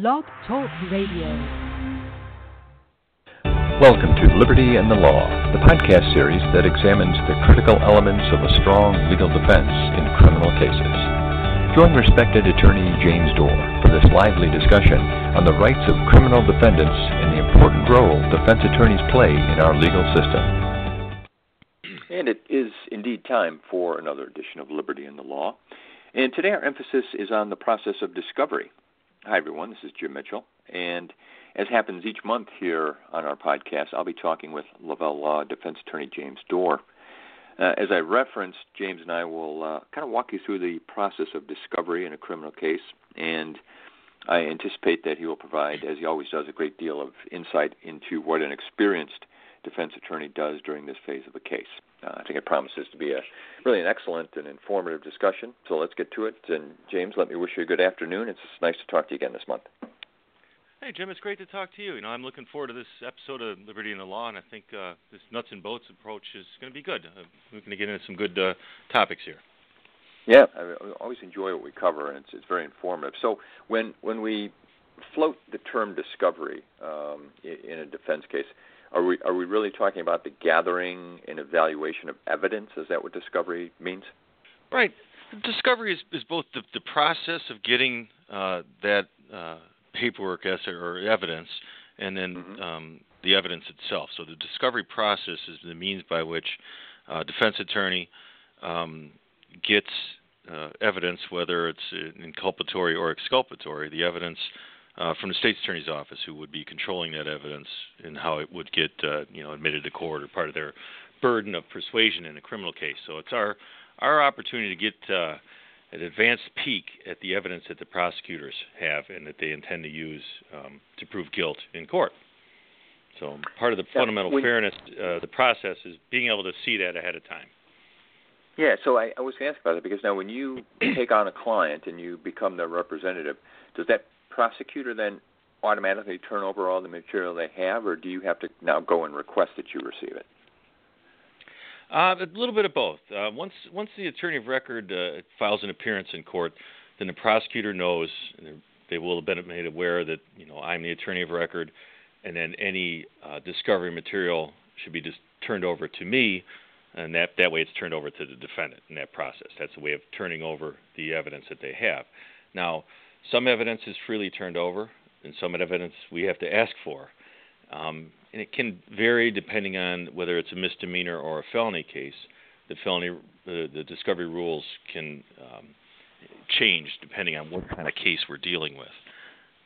Blog Talk Radio. Welcome to Liberty and the Law, the podcast series that examines the critical elements of a strong legal defense in criminal cases. Join respected attorney James Doerr for this lively discussion on the rights of criminal defendants and the important role defense attorneys play in our legal system. And it is indeed time for another edition of Liberty and the Law. And today our emphasis is on the process of discovery. Hi, everyone. This is Jim Mitchell. And as happens each month here on our podcast, I'll be talking with Lavelle Law defense attorney James Doerr. Uh, as I referenced, James and I will uh, kind of walk you through the process of discovery in a criminal case, and I anticipate that he will provide, as he always does, a great deal of insight into what an experienced defense attorney does during this phase of a case. Uh, I think it promises to be a really an excellent and informative discussion. So let's get to it. And James, let me wish you a good afternoon. It's nice to talk to you again this month. Hey Jim, it's great to talk to you. You know, I'm looking forward to this episode of Liberty and the Law, and I think uh, this nuts and bolts approach is going to be good. Uh, we're going to get into some good uh, topics here. Yeah, I always enjoy what we cover, and it's, it's very informative. So when when we float the term discovery um, in a defense case, are we are we really talking about the gathering and evaluation of evidence? Is that what discovery means? Right. Discovery is, is both the, the process of getting uh, that uh, paperwork or evidence, and then mm-hmm. um, the evidence itself. So the discovery process is the means by which a uh, defense attorney um, gets uh, evidence, whether it's inculpatory or exculpatory. The evidence uh, from the state's attorney's office who would be controlling that evidence and how it would get uh, you know admitted to court or part of their burden of persuasion in a criminal case. So it's our our opportunity to get uh, an advanced peek at the evidence that the prosecutors have and that they intend to use um, to prove guilt in court. So part of the fundamental when, fairness, uh, the process is being able to see that ahead of time. Yeah, so I, I was going to ask about that because now when you take on a client and you become their representative, does that prosecutor then automatically turn over all the material they have, or do you have to now go and request that you receive it? Uh, a little bit of both. Uh, once once the attorney of record uh, files an appearance in court, then the prosecutor knows they will have been made aware that you know I'm the attorney of record, and then any uh, discovery material should be just turned over to me, and that that way it's turned over to the defendant in that process. That's a way of turning over the evidence that they have. Now, some evidence is freely turned over, and some evidence we have to ask for. Um, and it can vary depending on whether it's a misdemeanor or a felony case. The felony, the, the discovery rules can um, change depending on what kind of case we're dealing with.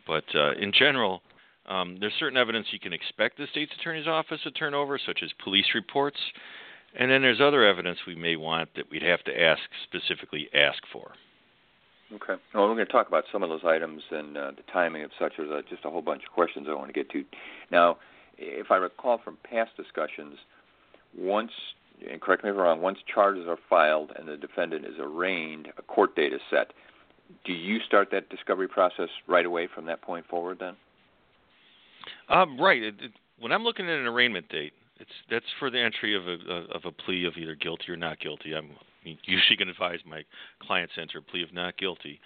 But uh, in general, um, there's certain evidence you can expect the state's attorney's office to turn over, such as police reports, and then there's other evidence we may want that we'd have to ask specifically ask for. Okay. Well, we're going to talk about some of those items and uh, the timing of such. There's uh, just a whole bunch of questions I want to get to. Now, if I recall from past discussions, once, and correct me if I'm wrong, once charges are filed and the defendant is arraigned, a court date is set. Do you start that discovery process right away from that point forward then? Um, right. It, it, when I'm looking at an arraignment date, it's that's for the entry of a of a plea of either guilty or not guilty. I'm usually going to advise my clients to enter plea of not guilty,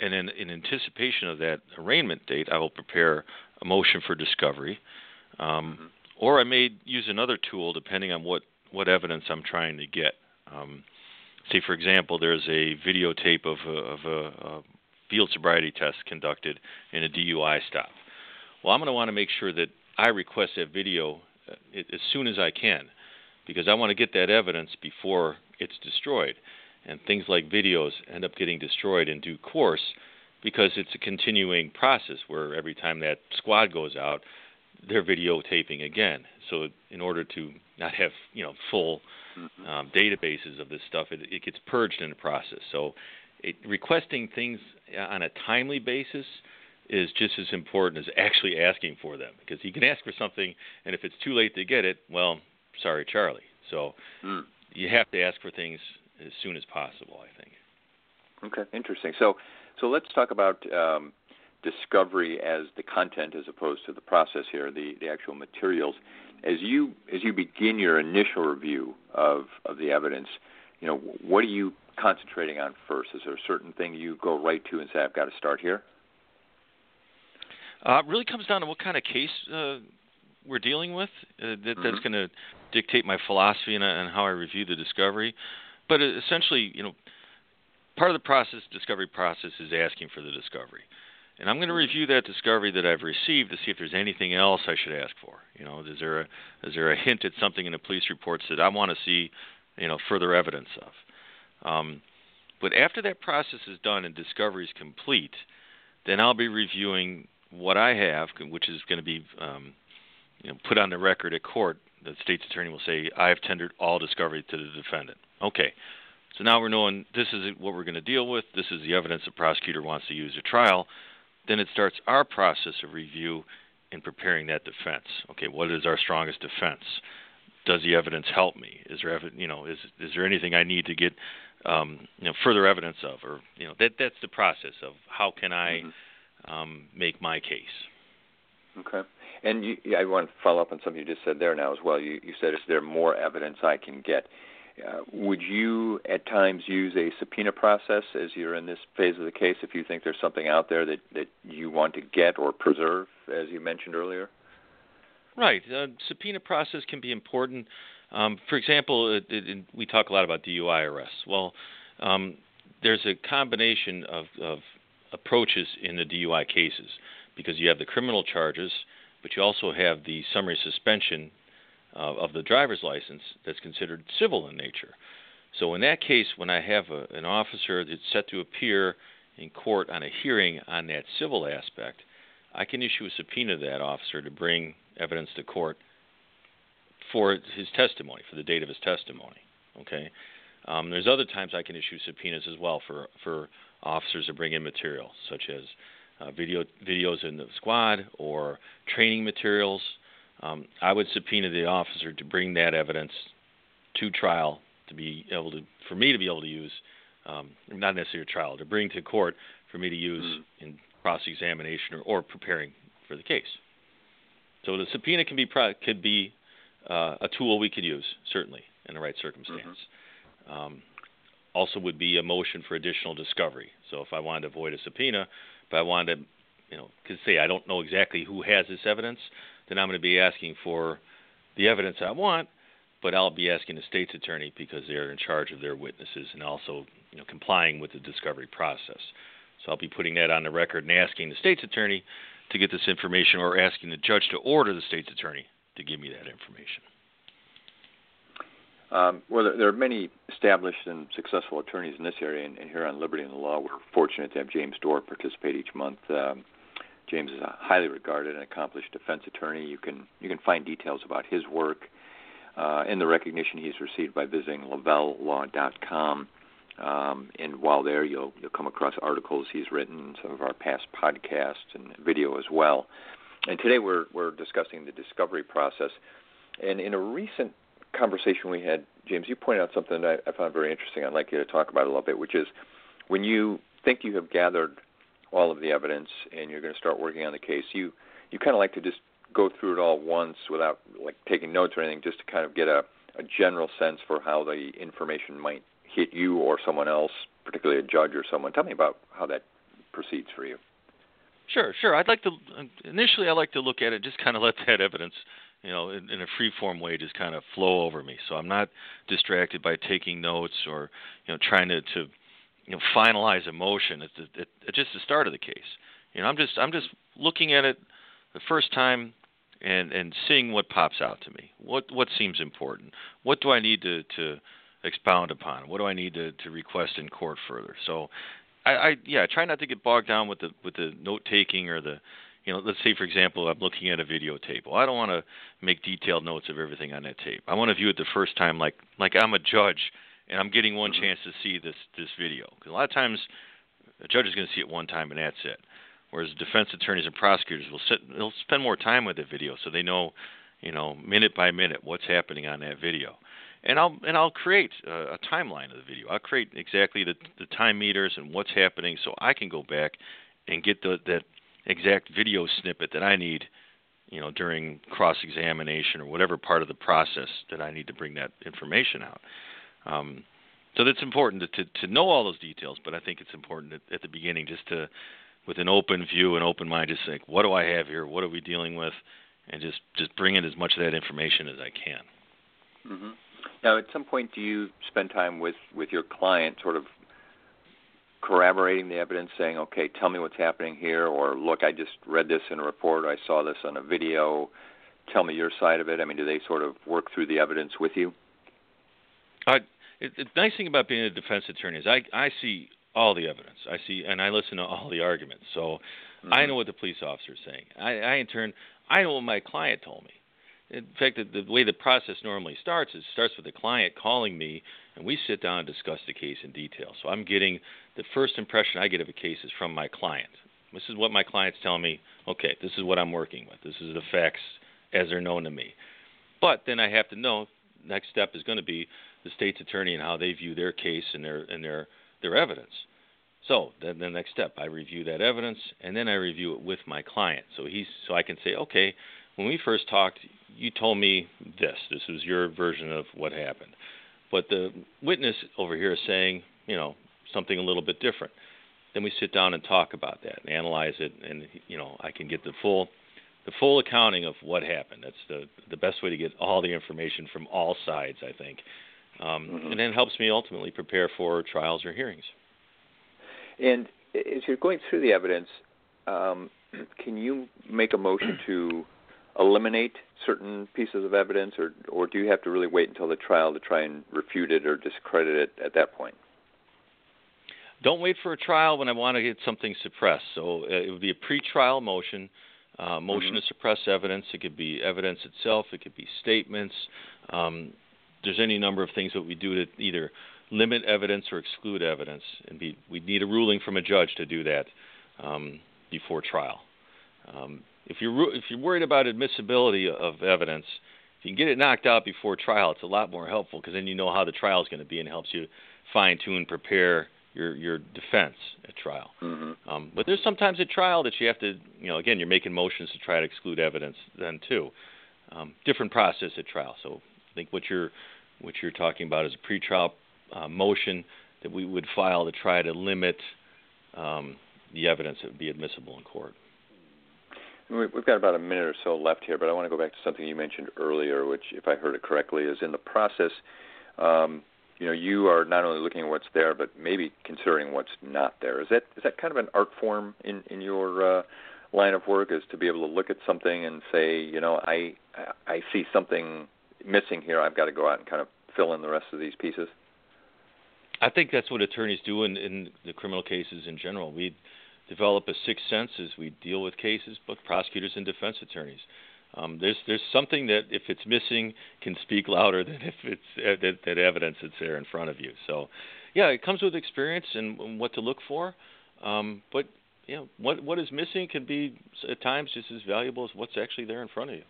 and then in anticipation of that arraignment date, I will prepare a motion for discovery, um, mm-hmm. or I may use another tool depending on what what evidence I'm trying to get. Um, say, for example, there's a videotape of a, of a, a field sobriety test conducted in a DUI stop. Well, I'm going to want to make sure that I request that video uh, as soon as I can because I want to get that evidence before it's destroyed. And things like videos end up getting destroyed in due course because it's a continuing process where every time that squad goes out, they're videotaping again. So in order to not have you know full mm-hmm. um, databases of this stuff, it, it gets purged in the process. So it, requesting things on a timely basis is just as important as actually asking for them because you can ask for something and if it's too late to get it, well, sorry, Charlie. So mm. You have to ask for things as soon as possible. I think. Okay, interesting. So, so let's talk about um, discovery as the content as opposed to the process here, the, the actual materials. As you as you begin your initial review of of the evidence, you know, what are you concentrating on first? Is there a certain thing you go right to and say, I've got to start here? Uh, it really comes down to what kind of case uh, we're dealing with. Uh, that, mm-hmm. That's going to dictate my philosophy and, and how I review the discovery. But uh, essentially, you know, part of the process, discovery process, is asking for the discovery. And I'm going to mm-hmm. review that discovery that I've received to see if there's anything else I should ask for. You know, is there a is there a hint at something in the police reports that I want to see, you know, further evidence of? Um, but after that process is done and discovery is complete, then I'll be reviewing what I have, which is going to be um, you know, put on the record at court. The state's attorney will say, "I have tendered all discovery to the defendant." Okay, so now we're knowing this is what we're going to deal with. This is the evidence the prosecutor wants to use at trial. Then it starts our process of review in preparing that defense. Okay, what is our strongest defense? Does the evidence help me? Is there, you know, is is there anything I need to get, um, you know, further evidence of, or you know, that that's the process of how can I mm-hmm. um, make my case. Okay. And you, I want to follow up on something you just said there now as well. You, you said, is there more evidence I can get? Uh, would you at times use a subpoena process as you're in this phase of the case if you think there's something out there that, that you want to get or preserve, as you mentioned earlier? Right. Uh, subpoena process can be important. Um, for example, it, it, we talk a lot about DUI arrests. Well, um, there's a combination of, of approaches in the DUI cases because you have the criminal charges, but you also have the summary suspension uh, of the driver's license that's considered civil in nature. So in that case, when I have a, an officer that's set to appear in court on a hearing on that civil aspect, I can issue a subpoena to that officer to bring evidence to court for his testimony, for the date of his testimony. Okay. Um, there's other times I can issue subpoenas as well for for officers to bring in material, such as uh, video videos in the squad or training materials. Um, I would subpoena the officer to bring that evidence to trial to be able to for me to be able to use, um, not necessarily a trial, to bring to court for me to use mm. in cross-examination or, or preparing for the case. So the subpoena can be could be uh, a tool we could use certainly in the right circumstance. Mm-hmm. Um, also, would be a motion for additional discovery. So if I wanted to avoid a subpoena, if I wanted to, you know, could say I don't know exactly who has this evidence, then I'm going to be asking for the evidence I want, but I'll be asking the state's attorney because they're in charge of their witnesses and also, you know, complying with the discovery process. So I'll be putting that on the record and asking the state's attorney to get this information or asking the judge to order the state's attorney to give me that information. Um, well, there, are many established and successful attorneys in this area, and, and, here on Liberty and the Law, we're fortunate to have James Doerr participate each month. Um, James is a highly regarded and accomplished defense attorney. You can you can find details about his work uh, and the recognition he's received by visiting LavelleLaw.com. Um, and while there, you'll you'll come across articles he's written, some of our past podcasts and video as well. And today we're we're discussing the discovery process. And in a recent conversation we had, James, you pointed out something that I, I found very interesting. I'd like you to talk about a little bit, which is when you think you have gathered all of the evidence and you're going to start working on the case, you you kind of like to just go through it all once without like taking notes or anything, just to kind of get a, a general sense for how the information might hit you or someone else, particularly a judge or someone. Tell me about how that proceeds for you. Sure, sure. I'd like to initially. I like to look at it, just kind of let that evidence, you know, in, in a free form way, just kind of flow over me. So I'm not distracted by taking notes or, you know, trying to to you know finalize emotion the, at, just the start of the case. You know, I'm just I'm just looking at it the first time and and seeing what pops out to me. What what seems important? What do I need to to expound upon? What do I need to to request in court further? So, I, I yeah, I try not to get bogged down with the with the note taking or the you know, let's say for example, I'm looking at a videotape. Well, I don't want to make detailed notes of everything on that tape. I want to view it the first time like like I'm a judge and I'm getting one mm-hmm. chance to see this this video. Because a lot of times, a judge is going to see it one time and that's it. Whereas defense attorneys and prosecutors will sit, they'll spend more time with the video, so they know, you know, minute by minute what's happening on that video. And I'll and I'll create a, a timeline of the video. I'll create exactly the the time meters and what's happening, so I can go back and get the that exact video snippet that I need, you know, during cross examination or whatever part of the process that I need to bring that information out. Um, so that's important to, to, to know all those details, but I think it's important at, at the beginning just to with an open view, and open mind, just think, what do I have here? What are we dealing with? And just just bring in as much of that information as I can. Mm-hmm. Now, at some point, do you spend time with with your client, sort of corroborating the evidence, saying, "Okay, tell me what's happening here," or "Look, I just read this in a report, I saw this on a video. Tell me your side of it." I mean, do they sort of work through the evidence with you? Uh, it, the nice thing about being a defense attorney is I I see all the evidence. I see and I listen to all the arguments. So mm-hmm. I know what the police officer is saying. I, I in turn I know what my client told me. In fact, the, the way the process normally starts is starts with the client calling me, and we sit down and discuss the case in detail. So I'm getting the first impression I get of a case is from my client. This is what my client's telling me. Okay, this is what I'm working with. This is the facts as they're known to me. But then I have to know next step is going to be the state's attorney and how they view their case and their and their their evidence. So then the next step, I review that evidence and then I review it with my client. So he's so I can say, okay, when we first talked, you told me this. This was your version of what happened. But the witness over here is saying, you know, something a little bit different. Then we sit down and talk about that and analyze it, and you know, I can get the full the full accounting of what happened. That's the the best way to get all the information from all sides, I think, um, mm-hmm. and then helps me ultimately prepare for trials or hearings. And as you're going through the evidence, um, can you make a motion to eliminate certain pieces of evidence, or or do you have to really wait until the trial to try and refute it or discredit it at that point? Don't wait for a trial when I want to get something suppressed. So uh, it would be a pre-trial motion. Uh, motion mm-hmm. to suppress evidence. It could be evidence itself. It could be statements. Um, there's any number of things that we do to either limit evidence or exclude evidence, and be, we need a ruling from a judge to do that um, before trial. Um, if you're if you're worried about admissibility of evidence, if you can get it knocked out before trial, it's a lot more helpful because then you know how the trial is going to be and helps you fine tune prepare your your defense at trial. Mm-hmm. Um, but there's sometimes at trial that you have to, you know, again, you're making motions to try to exclude evidence then too. Um, different process at trial. So I think what you're what you're talking about is a pretrial uh, motion that we would file to try to limit um, the evidence that would be admissible in court. We've got about a minute or so left here, but I want to go back to something you mentioned earlier, which, if I heard it correctly, is in the process. Um, you know, you are not only looking at what's there, but maybe considering what's not there. Is that is that kind of an art form in in your uh, line of work? Is to be able to look at something and say, you know, I I see something missing here. I've got to go out and kind of fill in the rest of these pieces. I think that's what attorneys do in, in the criminal cases in general. We develop a sixth sense as we deal with cases, both prosecutors and defense attorneys. Um, there's there's something that if it's missing can speak louder than if it's uh, that, that evidence that's there in front of you. So, yeah, it comes with experience and, and what to look for. Um, but you know, what what is missing can be at times just as valuable as what's actually there in front of you.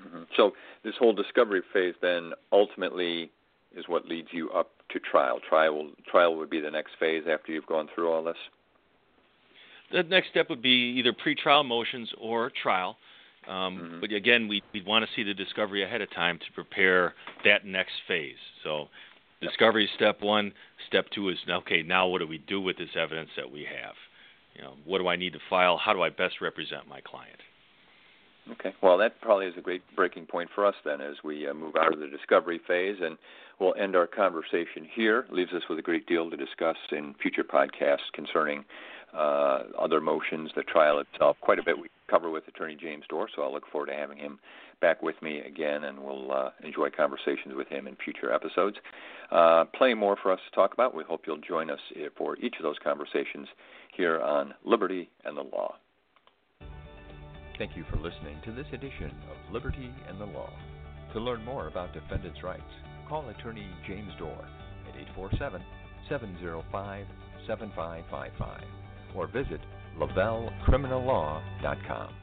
Mm-hmm. So this whole discovery phase then ultimately is what leads you up to trial. Trial trial would be the next phase after you've gone through all this. The next step would be either pre-trial motions or trial. Um, mm-hmm. But again, we we want to see the discovery ahead of time to prepare that next phase. So, discovery is step one. Step two is okay. Now, what do we do with this evidence that we have? You know, what do I need to file? How do I best represent my client? Okay. Well, that probably is a great breaking point for us then as we uh, move out of the discovery phase. And we'll end our conversation here. Leaves us with a great deal to discuss in future podcasts concerning uh, other motions, the trial itself. Quite a bit we cover with Attorney James Doerr, so I'll look forward to having him back with me again, and we'll uh, enjoy conversations with him in future episodes. Uh, plenty more for us to talk about. We hope you'll join us for each of those conversations here on Liberty and the Law. Thank you for listening to this edition of Liberty and the Law. To learn more about defendants' rights, call attorney James Doerr at 847 705 7555 or visit lavellecriminallaw.com.